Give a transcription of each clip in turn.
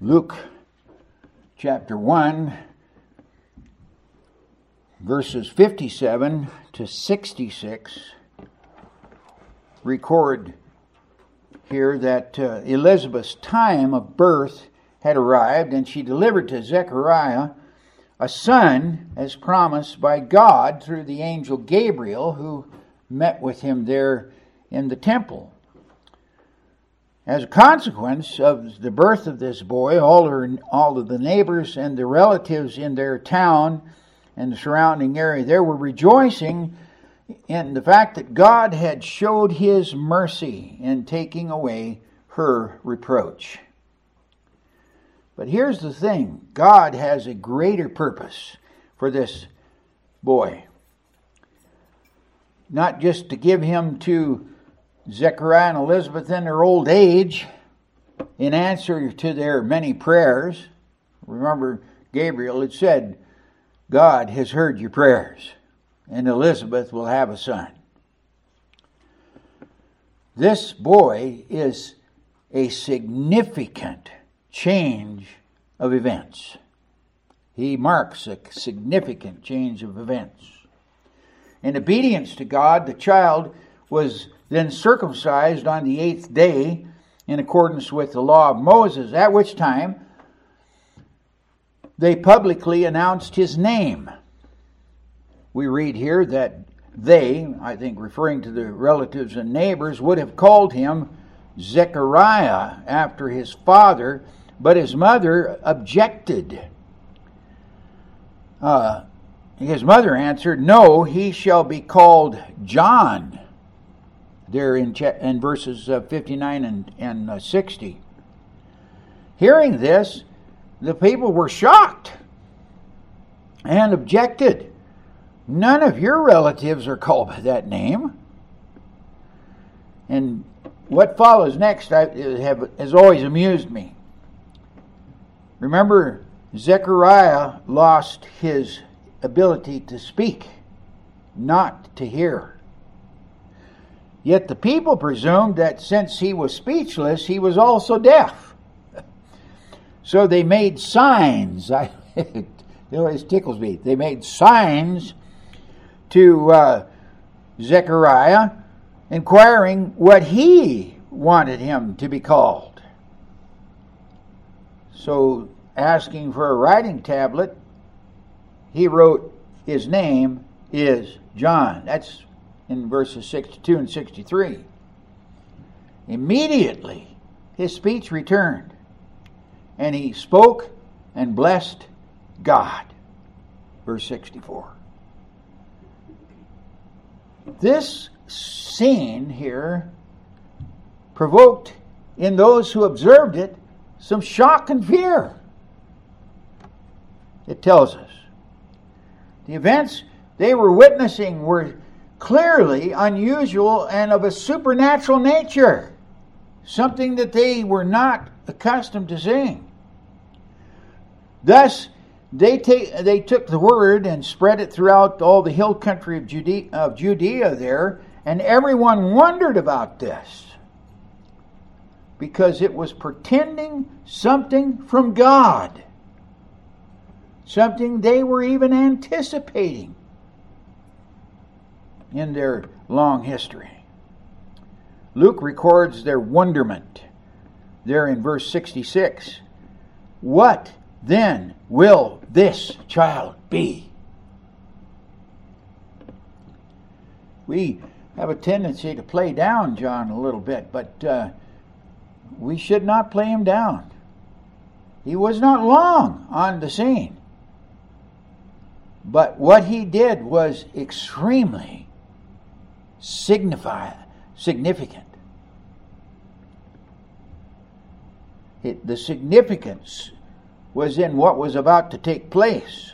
Luke chapter 1, verses 57 to 66 record here that uh, Elizabeth's time of birth had arrived and she delivered to Zechariah a son as promised by God through the angel Gabriel who met with him there in the temple. As a consequence of the birth of this boy, all, her, all of the neighbors and the relatives in their town and the surrounding area there were rejoicing in the fact that God had showed his mercy in taking away her reproach. But here's the thing God has a greater purpose for this boy. Not just to give him to Zechariah and Elizabeth in their old age in answer to their many prayers. Remember, Gabriel had said, God has heard your prayers, and Elizabeth will have a son. This boy is a significant change of events. He marks a significant change of events. In obedience to God, the child was then circumcised on the eighth day in accordance with the law of Moses, at which time they publicly announced his name. We read here that they, I think referring to the relatives and neighbors, would have called him Zechariah after his father, but his mother objected. Uh, his mother answered, No, he shall be called John there in, in verses uh, 59 and, and uh, 60. Hearing this, the people were shocked and objected. None of your relatives are called by that name. And what follows next I, have, has always amused me. Remember, Zechariah lost his ability to speak, not to hear. Yet the people presumed that since he was speechless, he was also deaf. So they made signs. It always tickles me. They made signs to uh, Zechariah inquiring what he wanted him to be called. So, asking for a writing tablet, he wrote, His name is John. That's in verses 62 and 63. Immediately his speech returned, and he spoke and blessed God. Verse 64. This scene here provoked in those who observed it some shock and fear. It tells us. The events they were witnessing were clearly unusual and of a supernatural nature, something that they were not accustomed to seeing. Thus, they, take, they took the word and spread it throughout all the hill country of Judea, of Judea there, and everyone wondered about this because it was pretending something from God, something they were even anticipating in their long history. Luke records their wonderment there in verse 66. What then will this child be? We have a tendency to play down John a little bit, but uh, we should not play him down. He was not long on the scene. But what he did was extremely signify, significant. It, the significance was in what was about to take place.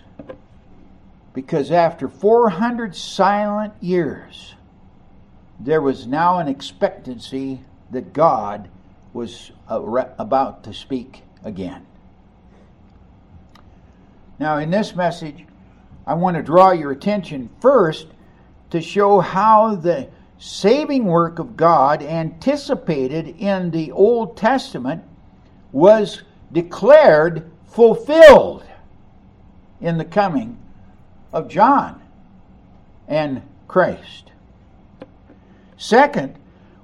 Because after 400 silent years, there was now an expectancy that God was about to speak again. Now, in this message, I want to draw your attention first to show how the saving work of God anticipated in the Old Testament was declared fulfilled in the coming of John and Christ. Second,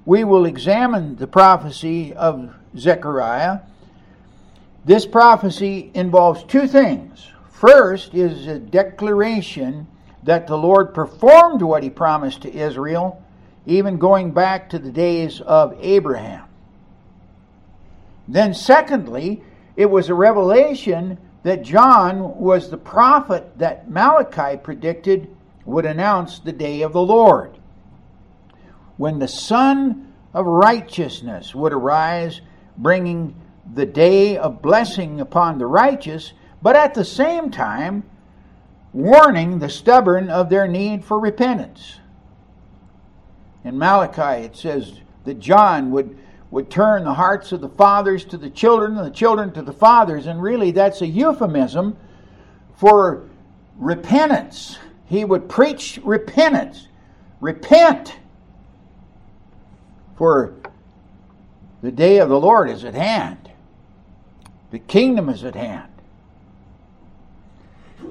we will examine the prophecy of Zechariah. This prophecy involves two things. First is a declaration that the Lord performed what he promised to Israel, even going back to the days of Abraham. Then, secondly, it was a revelation that John was the prophet that Malachi predicted would announce the day of the Lord. When the Sun of Righteousness would arise, bringing the day of blessing upon the righteous, but at the same time warning the stubborn of their need for repentance. In Malachi, it says that John would, would turn the hearts of the fathers to the children and the children to the fathers, and really that's a euphemism for repentance. He would preach repentance. Repent, for the day of the Lord is at hand, the kingdom is at hand.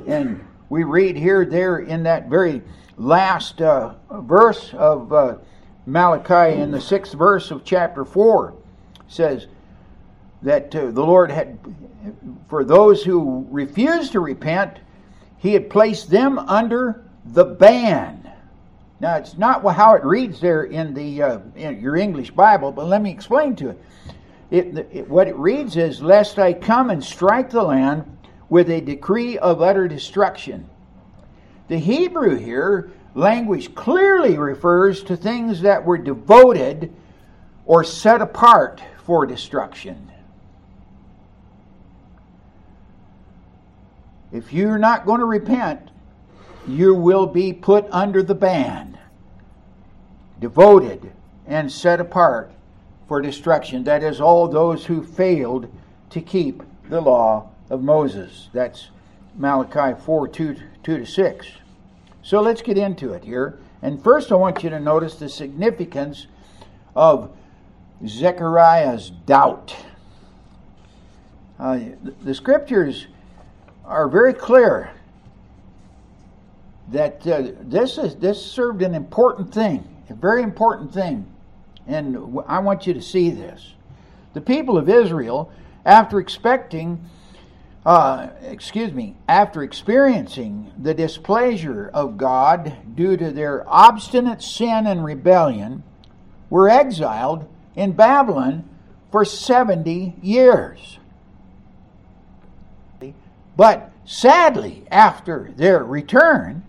And we read here, there in that very last uh, verse of uh, Malachi, in the sixth verse of chapter 4, says that uh, the Lord had, for those who refused to repent, He had placed them under the ban. Now, it's not how it reads there in, the, uh, in your English Bible, but let me explain to it. It, it. What it reads is, Lest I come and strike the land with a decree of utter destruction. The Hebrew here language clearly refers to things that were devoted or set apart for destruction. If you're not going to repent, you will be put under the ban, devoted and set apart for destruction. That is, all those who failed to keep the law of Moses. That's Malachi 4 2, 2 to 6. So let's get into it here. And first, I want you to notice the significance of Zechariah's doubt. Uh, the scriptures are very clear that uh, this is this served an important thing, a very important thing, and I want you to see this. The people of Israel, after expecting uh, excuse me, after experiencing the displeasure of God due to their obstinate sin and rebellion, were exiled in Babylon for 70 years. But sadly, after their return,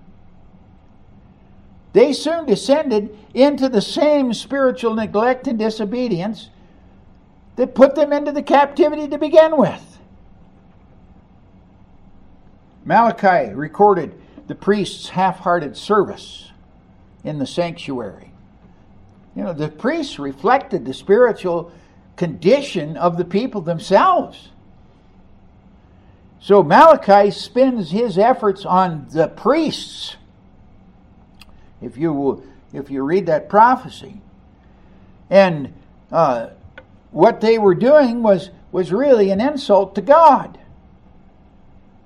they soon descended into the same spiritual neglect and disobedience that put them into the captivity to begin with. Malachi recorded the priest's half hearted service in the sanctuary. You know, the priests reflected the spiritual condition of the people themselves. So Malachi spends his efforts on the priests. If you if you read that prophecy, and uh, what they were doing was was really an insult to God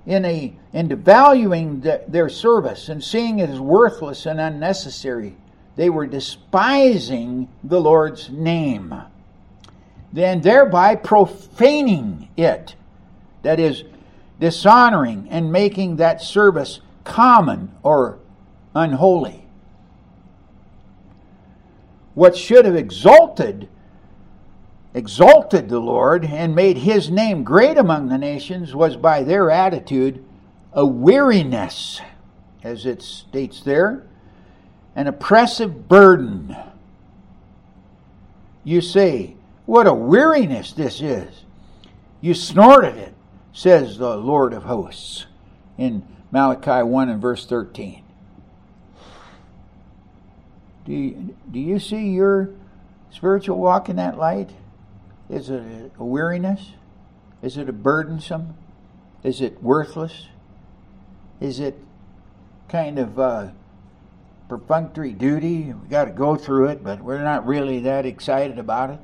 in a in devaluing the, their service and seeing it as worthless and unnecessary. They were despising the Lord's name, then thereby profaning it. That is, dishonoring and making that service common or unholy. What should have exalted exalted the Lord and made his name great among the nations was by their attitude a weariness, as it states there, an oppressive burden. You say, What a weariness this is! You snorted it, says the Lord of hosts in Malachi 1 and verse 13. Do you, do you see your spiritual walk in that light? Is it a weariness? Is it a burdensome? Is it worthless? Is it kind of uh, perfunctory duty? We got to go through it, but we're not really that excited about it.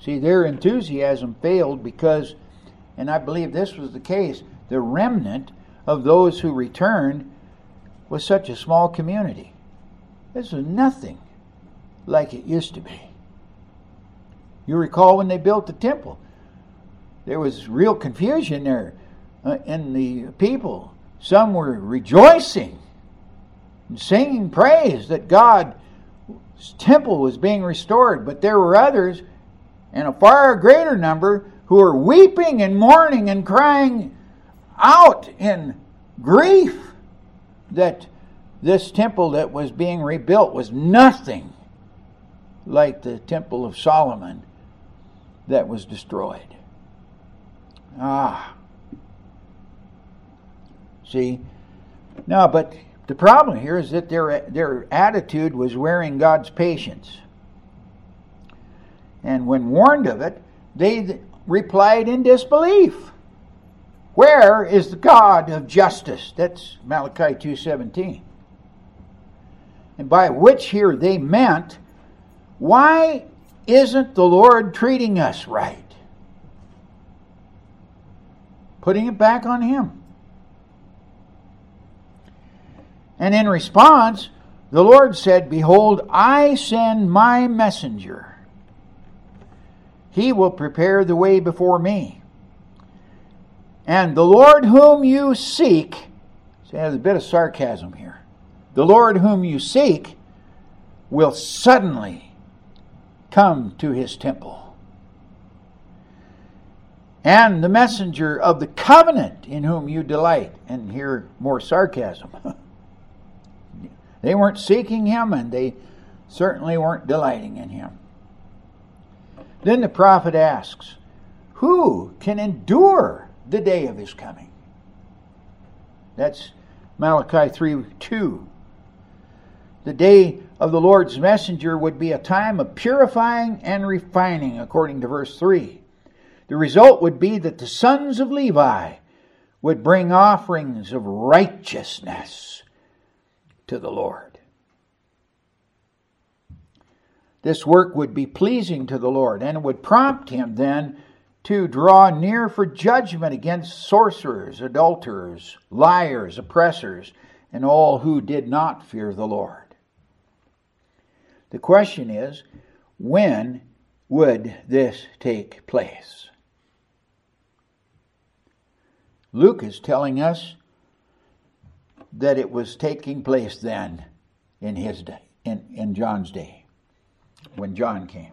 See, their enthusiasm failed because, and I believe this was the case, the remnant of those who returned was such a small community. This was nothing like it used to be. You recall when they built the temple, there was real confusion there uh, in the people. Some were rejoicing and singing praise that God's temple was being restored, but there were others, and a far greater number, who were weeping and mourning and crying out in grief that this temple that was being rebuilt was nothing like the temple of Solomon that was destroyed. Ah. See? No, but the problem here is that their, their attitude was wearing God's patience. And when warned of it, they replied in disbelief. Where is the God of justice? That's Malachi 2:17. And by which here they meant, why isn't the Lord treating us right? Putting it back on him. And in response, the Lord said, Behold, I send my messenger. He will prepare the way before me. And the Lord whom you seek, see, there's a bit of sarcasm here. The Lord whom you seek will suddenly come to his temple. And the messenger of the covenant in whom you delight. And here, more sarcasm. They weren't seeking him, and they certainly weren't delighting in him. Then the prophet asks, Who can endure the day of his coming? That's Malachi 3 2. The day of the Lord's messenger would be a time of purifying and refining, according to verse 3. The result would be that the sons of Levi would bring offerings of righteousness to the Lord. This work would be pleasing to the Lord and would prompt him then to draw near for judgment against sorcerers, adulterers, liars, oppressors, and all who did not fear the Lord. The question is when would this take place? Luke is telling us that it was taking place then in his day, in, in John's day, when John came.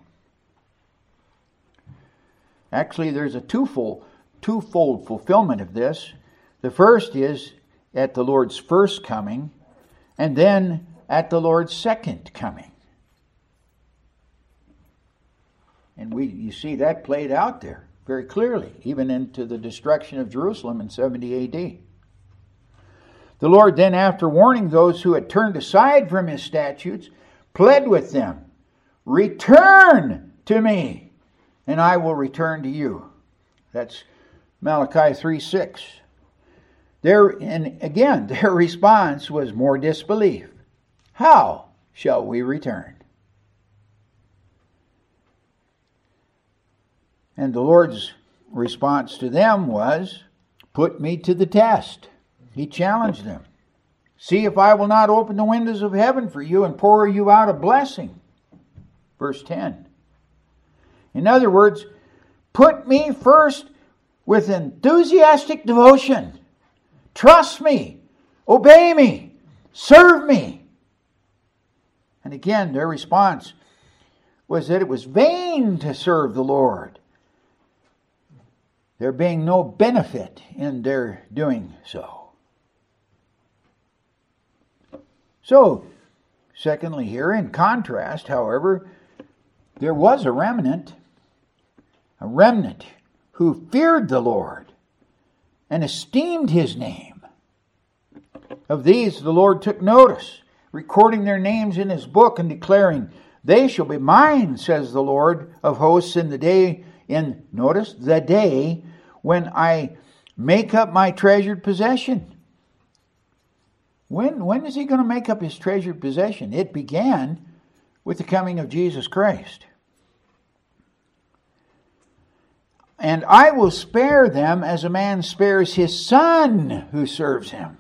Actually, there's a twofold, twofold fulfillment of this. The first is at the Lord's first coming, and then at the Lord's second coming. And we you see that played out there very clearly, even into the destruction of Jerusalem in 70 AD. The Lord then, after warning those who had turned aside from his statutes, pled with them, Return to me, and I will return to you. That's Malachi 3 6. Their, and again, their response was more disbelief. How shall we return? And the Lord's response to them was, Put me to the test. He challenged them. See if I will not open the windows of heaven for you and pour you out a blessing. Verse 10. In other words, put me first with enthusiastic devotion. Trust me. Obey me. Serve me. And again, their response was that it was vain to serve the Lord, there being no benefit in their doing so. So, secondly, here, in contrast, however, there was a remnant, a remnant who feared the Lord and esteemed his name. Of these the Lord took notice, recording their names in his book and declaring, They shall be mine, says the Lord of hosts, in the day, in, notice, the day when I make up my treasured possession. When, when is he going to make up his treasured possession? It began with the coming of Jesus Christ. and I will spare them as a man spares his son who serves him.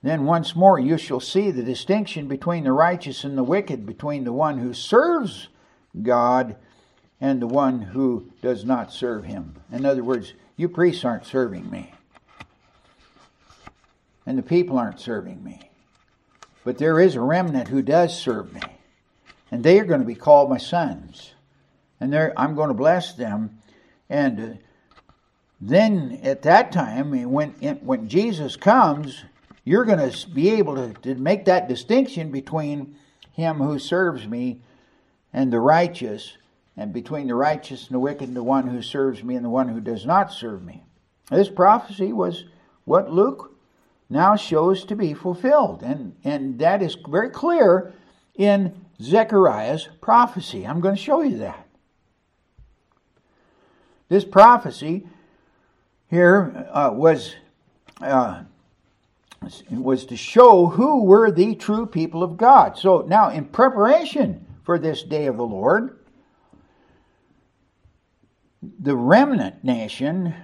Then once more you shall see the distinction between the righteous and the wicked, between the one who serves God and the one who does not serve him. In other words, you priests aren't serving me. And the people aren't serving me. But there is a remnant who does serve me. And they are going to be called my sons. And I'm going to bless them. And uh, then at that time, when, when Jesus comes, you're going to be able to, to make that distinction between him who serves me and the righteous, and between the righteous and the wicked, and the one who serves me and the one who does not serve me. This prophecy was what Luke now shows to be fulfilled, and, and that is very clear in Zechariah's prophecy. I'm going to show you that. This prophecy here uh, was uh, was to show who were the true people of God. So now, in preparation for this day of the Lord, the remnant nation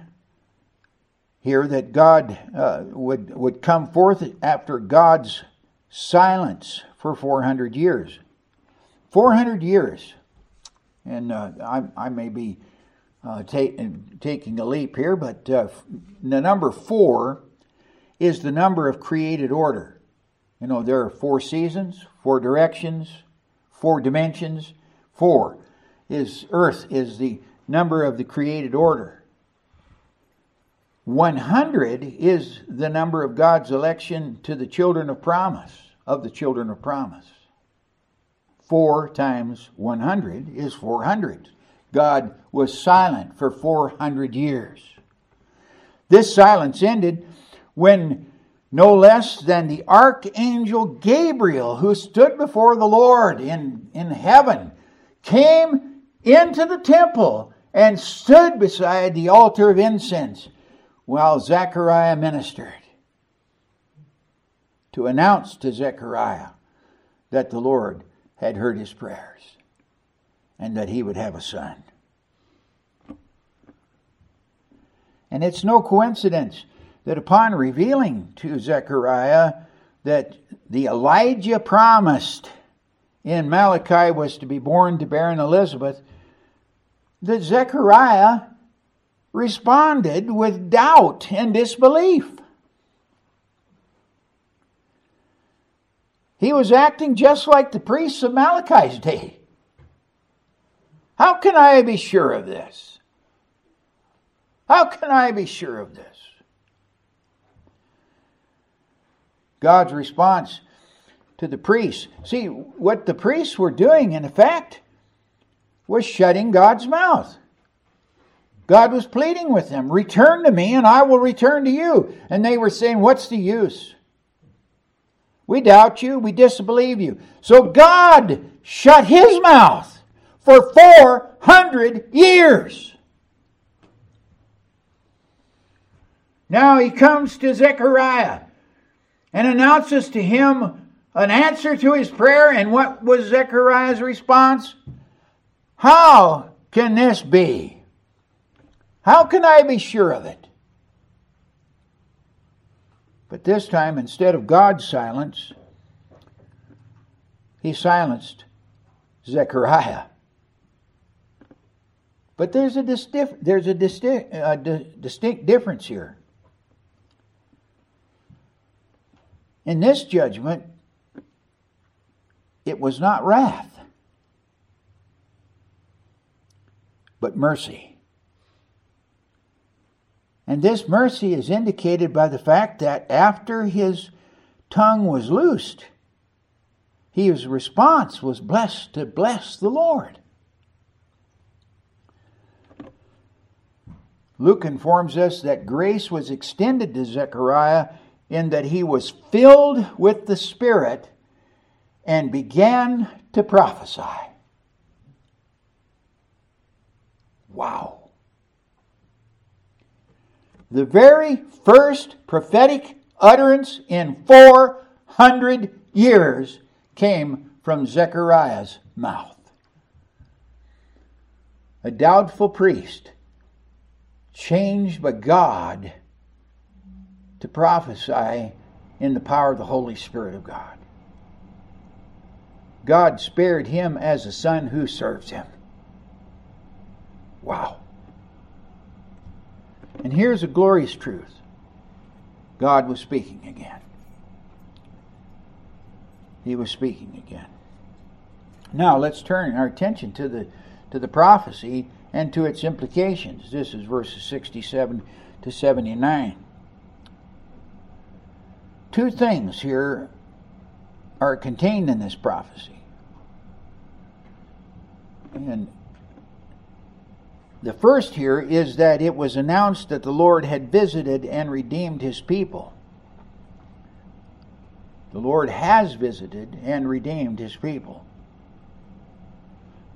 here that God uh, would would come forth after God's silence for 400 years. 400 years. And uh, I, I may be uh, taking a leap here, but uh, the number four is the number of created order. You know, there are four seasons, four directions, four dimensions. Four is earth is the number of the created order. 100 is the number of God's election to the children of promise, of the children of promise. 4 times 100 is 400. God was silent for 400 years. This silence ended when no less than the archangel Gabriel, who stood before the Lord in, in heaven, came into the temple and stood beside the altar of incense while Zechariah ministered to announce to Zechariah that the Lord had heard his prayers and that he would have a son. And it's no coincidence that upon revealing to Zechariah that the Elijah promised in Malachi was to be born to barren Elizabeth, that Zechariah responded with doubt and disbelief. He was acting just like the priests of Malachi's day. How can I be sure of this? How can I be sure of this? God's response to the priests. See, what the priests were doing, in effect, was shutting God's mouth. God was pleading with them, Return to me, and I will return to you. And they were saying, What's the use? We doubt you, we disbelieve you. So God shut his mouth for 400 years. Now he comes to Zechariah and announces to him an answer to his prayer. And what was Zechariah's response? How can this be? How can I be sure of it? But this time, instead of God's silence, he silenced Zechariah. But there's a, there's a distinct, uh, distinct difference here. In this judgment, it was not wrath, but mercy. And this mercy is indicated by the fact that after his tongue was loosed, his response was blessed to bless the Lord. Luke informs us that grace was extended to Zechariah in that he was filled with the Spirit and began to prophesy. Wow. The very first prophetic utterance in 400 years came from Zechariah's mouth. a doubtful priest, changed by God to prophesy in the power of the Holy Spirit of God. God spared him as a son who serves him. Wow. And here's a glorious truth God was speaking again. He was speaking again. Now let's turn our attention to the to the prophecy and to its implications. This is verses 67 to 79. Two things here are contained in this prophecy. And the first here is that it was announced that the Lord had visited and redeemed his people. The Lord has visited and redeemed his people.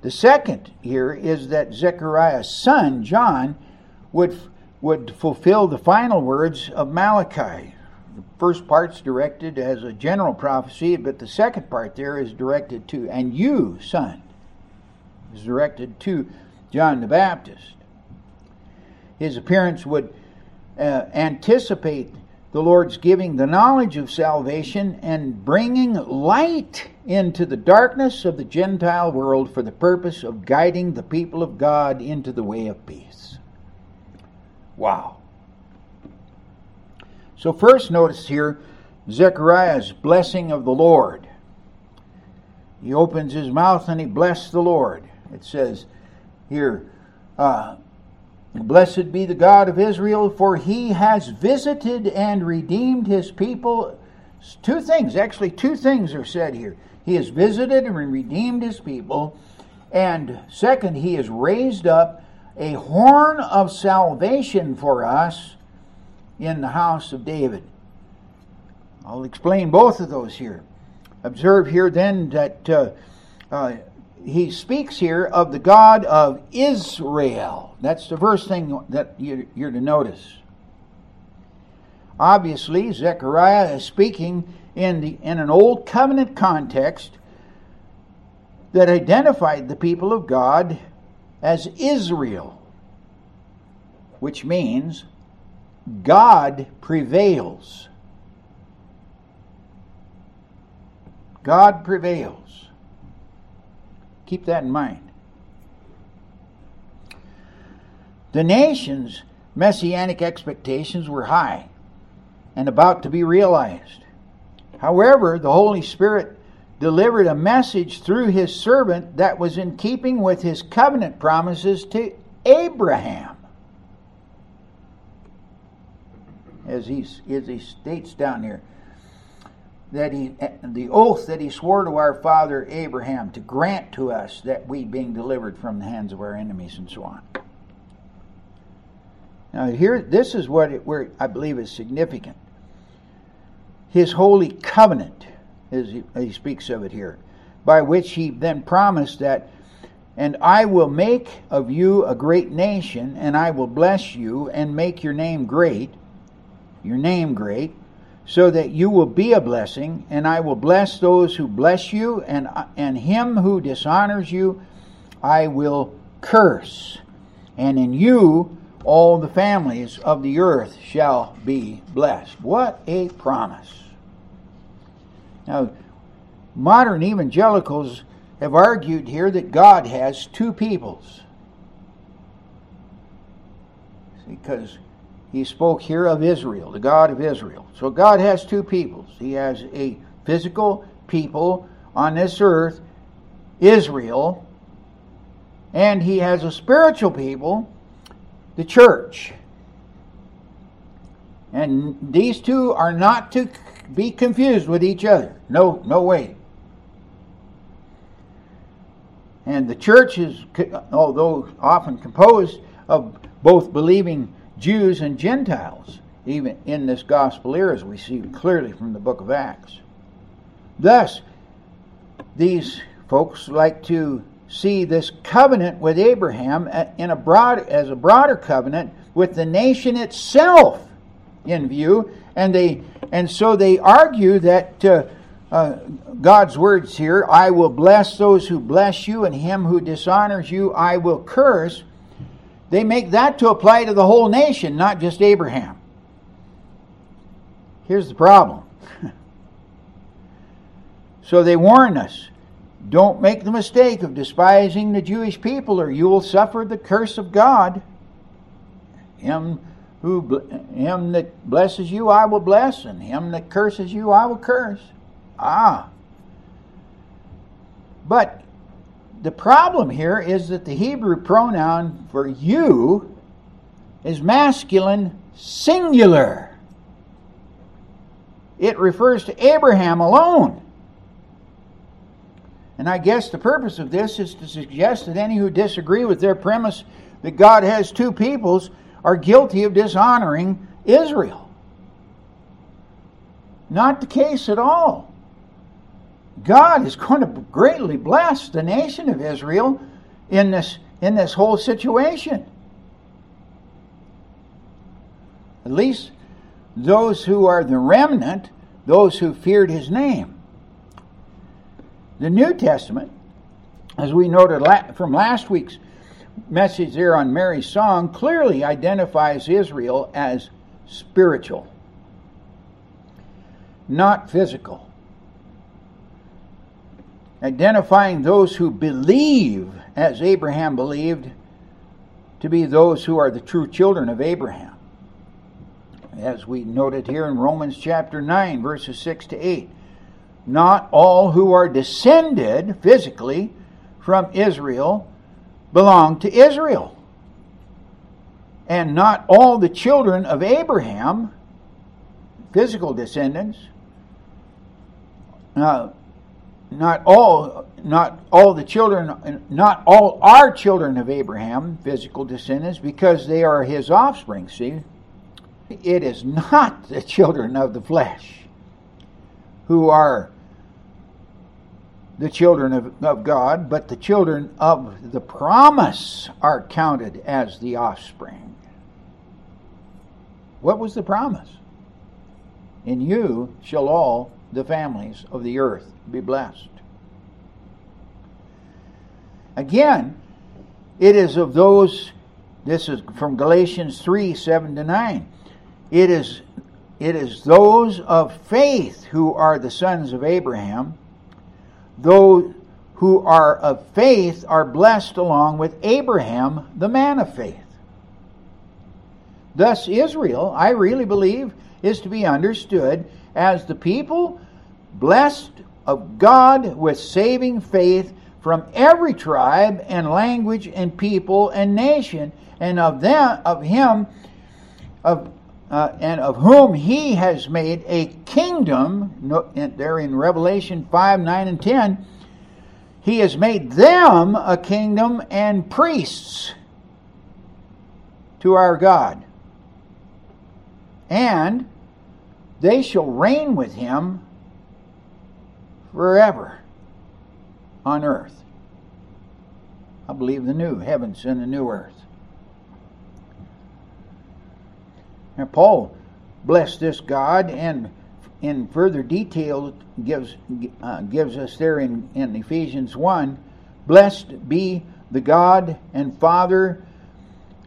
The second here is that Zechariah's son, John, would, would fulfill the final words of Malachi. The first part's directed as a general prophecy, but the second part there is directed to, and you, son, is directed to John the Baptist. His appearance would uh, anticipate the Lord's giving the knowledge of salvation and bringing light into the darkness of the Gentile world for the purpose of guiding the people of God into the way of peace. Wow. So, first, notice here Zechariah's blessing of the Lord. He opens his mouth and he blessed the Lord. It says here, uh, Blessed be the God of Israel, for he has visited and redeemed his people. Two things, actually, two things are said here. He has visited and redeemed his people. And second, he has raised up a horn of salvation for us in the house of David. I'll explain both of those here. Observe here then that uh, uh, he speaks here of the God of Israel. That's the first thing that you're to notice. Obviously, Zechariah is speaking in, the, in an old covenant context that identified the people of God as Israel, which means God prevails. God prevails. Keep that in mind. The nation's messianic expectations were high and about to be realized. However, the Holy Spirit delivered a message through his servant that was in keeping with his covenant promises to Abraham. As he, as he states down here, that he the oath that he swore to our father Abraham to grant to us that we being delivered from the hands of our enemies and so on. Now here this is what it, where I believe is significant. His holy covenant, as he, he speaks of it here, by which he then promised that and I will make of you a great nation, and I will bless you and make your name great, your name great, so that you will be a blessing, and I will bless those who bless you, and, and him who dishonors you I will curse. And in you all the families of the earth shall be blessed. What a promise. Now, modern evangelicals have argued here that God has two peoples. Because he spoke here of Israel, the God of Israel. So God has two peoples. He has a physical people on this earth, Israel, and he has a spiritual people, the church. And these two are not to be confused with each other. No, no way. And the church is, although often composed of both believing Jews and Gentiles, even in this gospel era, as we see clearly from the book of Acts. Thus, these folks like to see this covenant with Abraham in a broad, as a broader covenant with the nation itself in view, and they and so they argue that uh, uh, God's words here I will bless those who bless you, and him who dishonors you I will curse. They make that to apply to the whole nation, not just Abraham. Here's the problem. so they warn us don't make the mistake of despising the Jewish people, or you will suffer the curse of God. Him who him that blesses you, I will bless, and him that curses you, I will curse. Ah. But the problem here is that the Hebrew pronoun for you is masculine singular. It refers to Abraham alone. And I guess the purpose of this is to suggest that any who disagree with their premise that God has two peoples are guilty of dishonoring Israel. Not the case at all. God is going to greatly bless the nation of Israel in this, in this whole situation. At least those who are the remnant, those who feared his name. The New Testament, as we noted from last week's message there on Mary's song, clearly identifies Israel as spiritual, not physical identifying those who believe as Abraham believed to be those who are the true children of Abraham. As we noted here in Romans chapter 9, verses 6 to 8. Not all who are descended physically from Israel belong to Israel. And not all the children of Abraham, physical descendants, uh, not all not all the children not all are children of Abraham physical descendants because they are his offspring see? It is not the children of the flesh who are the children of, of God but the children of the promise are counted as the offspring. What was the promise? In you shall all the families of the earth be blessed. Again, it is of those, this is from Galatians 3 7 to 9. It is, it is those of faith who are the sons of Abraham. Those who are of faith are blessed along with Abraham, the man of faith. Thus, Israel, I really believe, is to be understood as the people blessed of God with saving faith from every tribe and language and people and nation, and of them of him of uh, and of whom he has made a kingdom. There in Revelation five, nine, and ten, he has made them a kingdom and priests to our God, and they shall reign with him forever on earth. I believe the new heavens and the new earth. Now, Paul blessed this God and in further detail gives uh, gives us there in, in Ephesians 1 blessed be the God and Father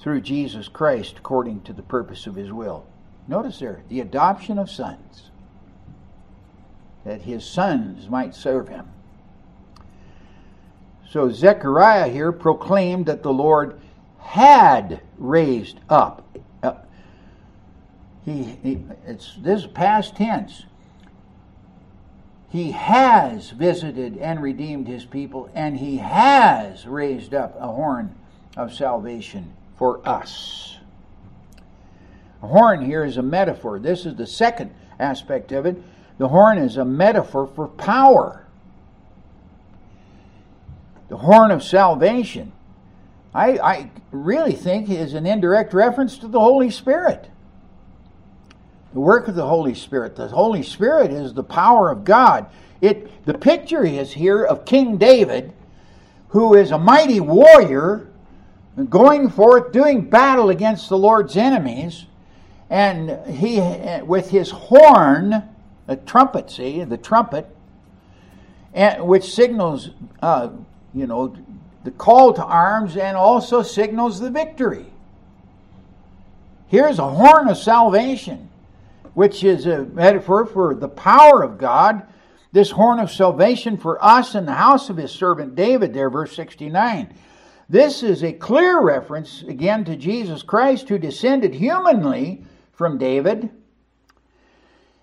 through Jesus Christ according to the purpose of his will. Notice there, the adoption of sons, that his sons might serve him. So Zechariah here proclaimed that the Lord had raised up. Uh, he, he, it's this past tense. He has visited and redeemed his people, and he has raised up a horn of salvation for us. A horn here is a metaphor. This is the second aspect of it. the horn is a metaphor for power. The horn of salvation, I, I really think, is an indirect reference to the Holy Spirit. The work of the Holy Spirit. The Holy Spirit is the power of God. It, the picture is here of King David, who is a mighty warrior going forth doing battle against the Lord's enemies, and he, with his horn, a trumpet, see, the trumpet, and, which signals, uh, you know, the call to arms and also signals the victory. Here's a horn of salvation, which is a metaphor for the power of God. This horn of salvation for us in the house of his servant David, there, verse 69. This is a clear reference, again, to Jesus Christ, who descended humanly from David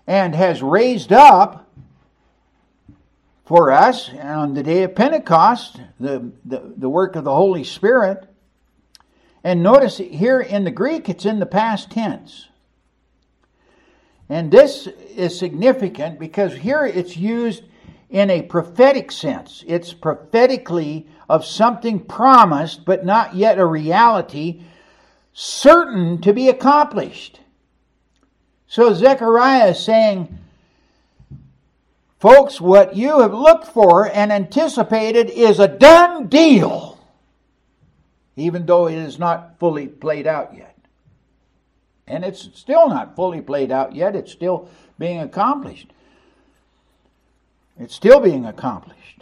and has raised up for us on the day of Pentecost the, the, the work of the Holy Spirit. And notice here in the Greek, it's in the past tense. And this is significant because here it's used in a prophetic sense. It's prophetically of something promised, but not yet a reality, certain to be accomplished. So Zechariah is saying, folks, what you have looked for and anticipated is a done deal, even though it is not fully played out yet. And it's still not fully played out yet, it's still being accomplished. It's still being accomplished.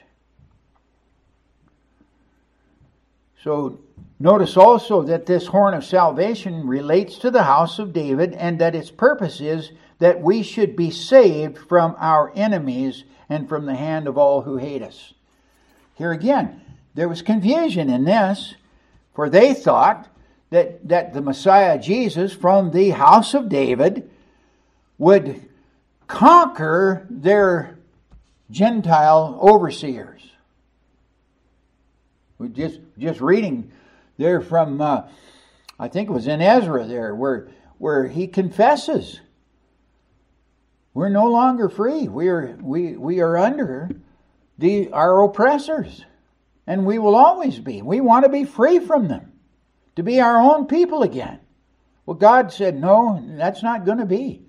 So notice also that this horn of salvation relates to the house of David and that its purpose is that we should be saved from our enemies and from the hand of all who hate us. Here again, there was confusion in this, for they thought that, that the Messiah Jesus from the house of David would conquer their Gentile overseers. We just just reading there from uh, I think it was in Ezra there where where he confesses we're no longer free. We are we we are under the our oppressors, and we will always be. We want to be free from them, to be our own people again. Well, God said, no, that's not going to be.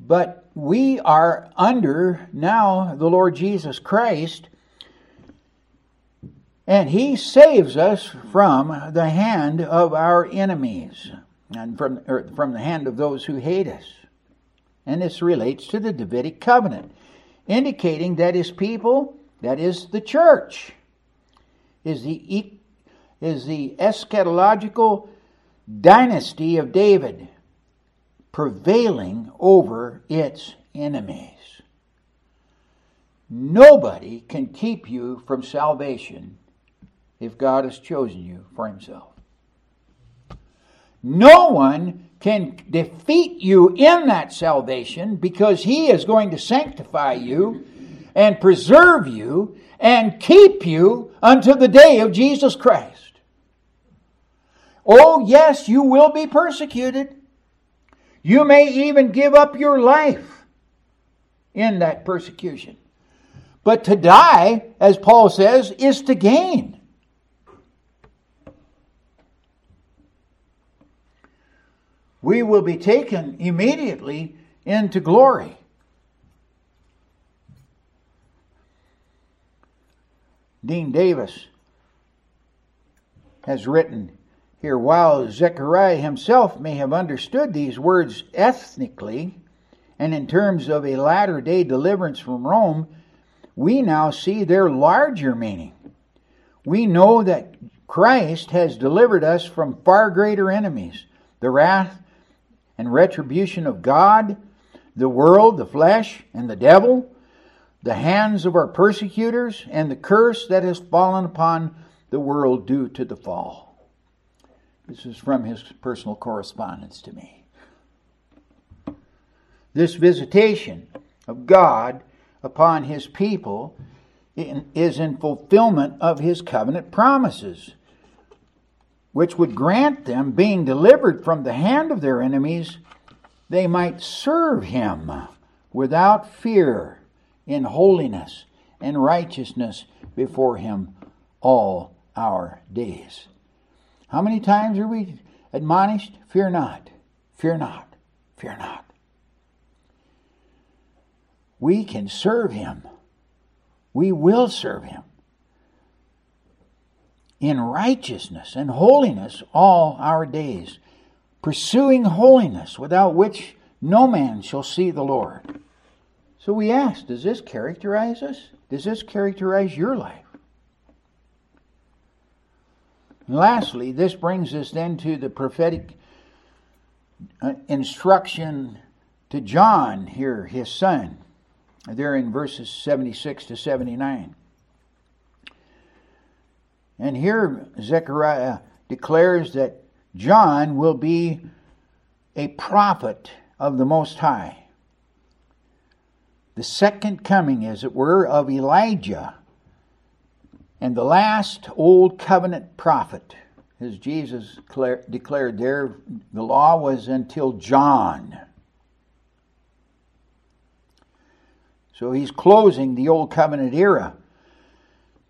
But we are under now the Lord Jesus Christ and he saves us from the hand of our enemies and from, er, from the hand of those who hate us. And this relates to the Davidic covenant, indicating that his people, that is the church, is the, is the eschatological dynasty of David prevailing over its enemies. Nobody can keep you from salvation if God has chosen you for Himself. No one can defeat you in that salvation because He is going to sanctify you and preserve you and keep you until the day of Jesus Christ. Oh, yes, you will be persecuted. You may even give up your life in that persecution. But to die, as Paul says, is to gain. We will be taken immediately into glory. Dean Davis has written here while Zechariah himself may have understood these words ethnically and in terms of a latter day deliverance from Rome, we now see their larger meaning. We know that Christ has delivered us from far greater enemies, the wrath and retribution of God, the world, the flesh, and the devil, the hands of our persecutors, and the curse that has fallen upon the world due to the fall. This is from his personal correspondence to me. This visitation of God upon his people is in fulfillment of his covenant promises which would grant them, being delivered from the hand of their enemies, they might serve him without fear in holiness and righteousness before him all our days. How many times are we admonished? Fear not, fear not, fear not. We can serve him. We will serve him in righteousness and holiness all our days, pursuing holiness without which no man shall see the Lord. So we ask, does this characterize us? Does this characterize your life? And lastly, this brings us then to the prophetic uh, instruction to John here, his son, there in verses 76 to 79. And here Zechariah declares that John will be a prophet of the Most High. The second coming, as it were, of Elijah and the last old covenant prophet. As Jesus declared there, the law was until John. So he's closing the old covenant era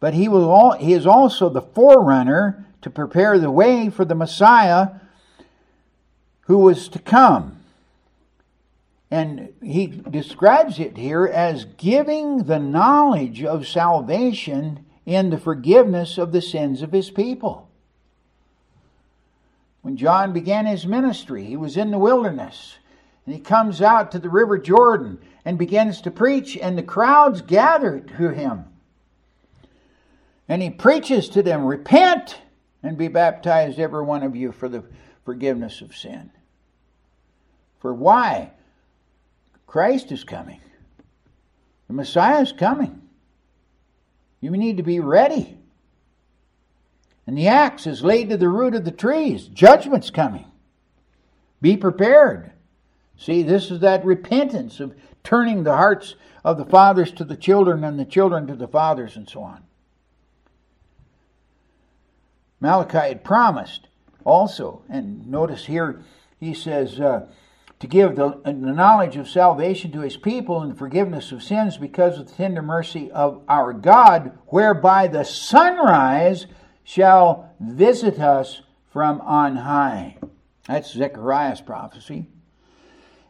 but he, will all, he is also the forerunner to prepare the way for the Messiah who was to come. And he describes it here as giving the knowledge of salvation in the forgiveness of the sins of his people. When John began his ministry, he was in the wilderness. And he comes out to the river Jordan and begins to preach, and the crowds gather to him. And he preaches to them, Repent and be baptized, every one of you, for the forgiveness of sin. For why? Christ is coming. The Messiah is coming. You need to be ready. And the axe is laid to the root of the trees. Judgment's coming. Be prepared. See, this is that repentance of turning the hearts of the fathers to the children and the children to the fathers and so on. Malachi had promised also, and notice here he says, uh, to give the, the, knowledge of salvation to his people and the forgiveness of sins because of the tender mercy of our God, whereby the sunrise shall visit us from on high. That's Zechariah's prophecy.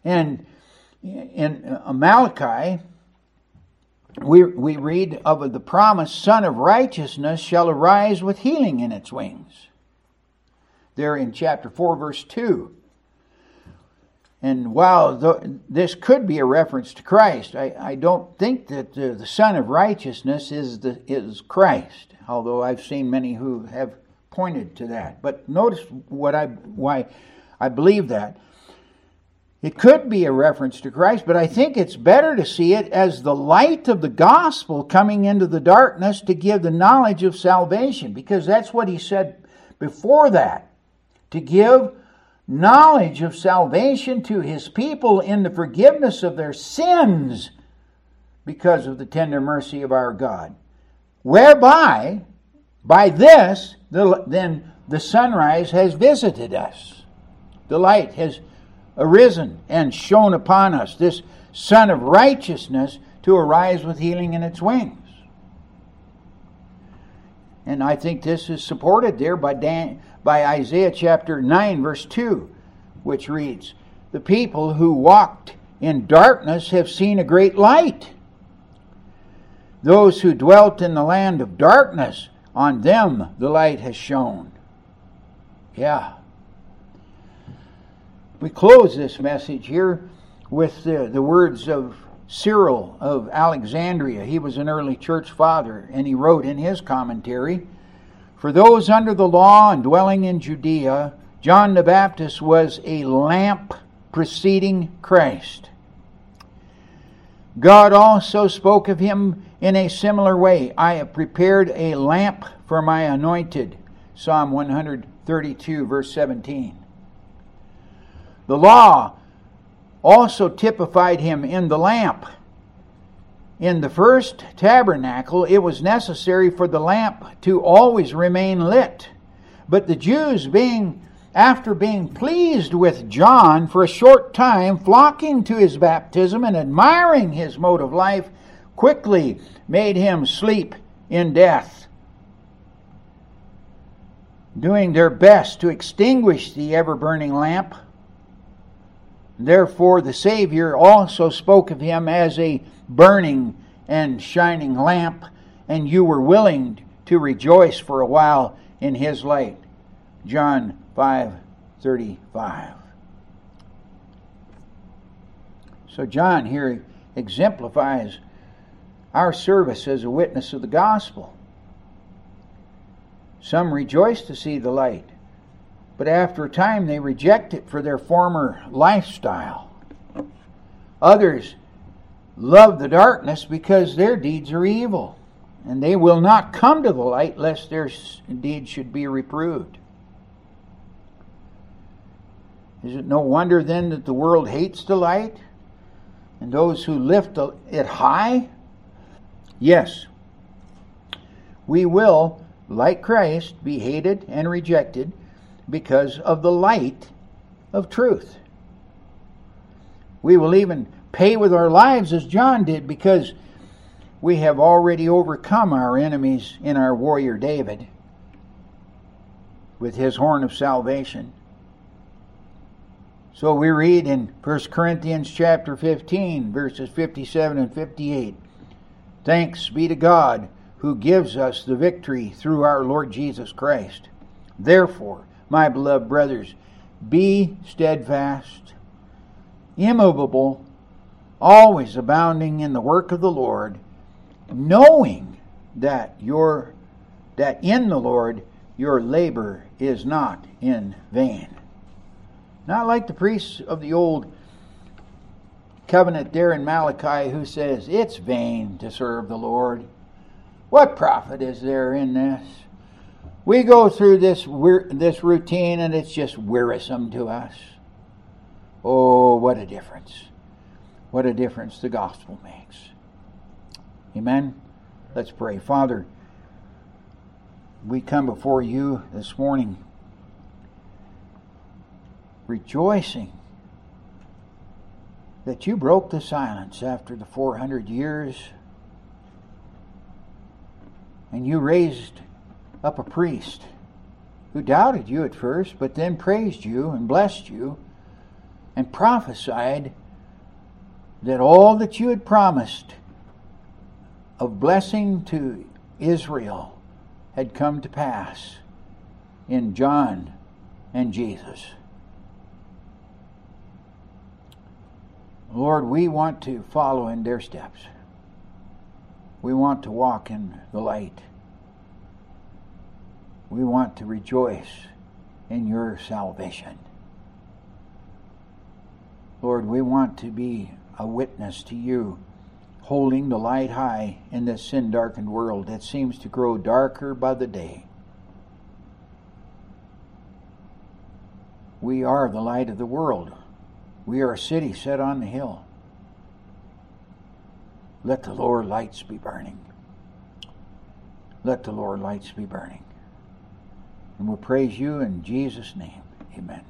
And in Malachi, we, we read of the promised Sun of Righteousness shall arise with healing in its wings. There in chapter 4, verse 2. And while this could be a reference to Christ, I, I don't think that the, the Sun of Righteousness is, the, is Christ, although I've seen many who have pointed to that. But notice what I, why I believe that. It could be a reference to Christ, but I think it's better to see it as the light of the gospel coming into the darkness to give the knowledge of salvation, because that's what he said before that to give knowledge of salvation to his people in the forgiveness of their sins because of the tender mercy of our God. Whereby, by this, the, then the sunrise has visited us. The light has arisen and shone upon us, this Sun of righteousness, to arise with healing in its wings. And I think this is supported there by, Dan, by Isaiah chapter 9, verse 2, which reads, The people who walked in darkness have seen a great light. Those who dwelt in the land of darkness, on them the light has shone. Yeah. We close this message here with the, the words of Cyril of Alexandria. He was an early church father, and he wrote in his commentary For those under the law and dwelling in Judea, John the Baptist was a lamp preceding Christ. God also spoke of him in a similar way I have prepared a lamp for my anointed. Psalm 132, verse 17. The law also typified him in the lamp. In the first tabernacle, it was necessary for the lamp to always remain lit. But the Jews, being after being pleased with John for a short time, flocking to his baptism and admiring his mode of life, quickly made him sleep in death, doing their best to extinguish the ever burning lamp. Therefore, the Savior also spoke of him as a burning and shining lamp, and you were willing to rejoice for a while in his light. John 5:35. So John here exemplifies our service as a witness of the gospel. Some rejoice to see the light, but after a time they reject it for their former lifestyle. Others love the darkness because their deeds are evil, and they will not come to the light lest their deeds should be reproved. Is it no wonder then that the world hates the light and those who lift it high? Yes, we will, like Christ, be hated and rejected because of the light of truth. We will even pay with our lives as John did because we have already overcome our enemies in our warrior David with his horn of salvation. So we read in 1 Corinthians chapter 15 verses 57 and 58. Thanks be to God who gives us the victory through our Lord Jesus Christ. Therefore, my beloved brothers, be steadfast, immovable, always abounding in the work of the Lord, knowing that your that in the Lord your labor is not in vain. Not like the priests of the old covenant there in Malachi who says it's vain to serve the Lord. What profit is there in this? We go through this this routine and it's just wearisome to us. Oh, what a difference. What a difference the gospel makes. Amen. Let's pray. Father, we come before you this morning rejoicing that you broke the silence after the 400 years and you raised up a priest who doubted you at first, but then praised you and blessed you and prophesied that all that you had promised of blessing to Israel had come to pass in John and Jesus. Lord, we want to follow in their steps. We want to walk in the light. We want to rejoice in your salvation. Lord, we want to be a witness to you, holding the light high in this sin darkened world that seems to grow darker by the day. We are the light of the world. We are a city set on the hill. Let the Lord lights be burning. Let the Lord lights be burning. And we praise you in Jesus' name. Amen.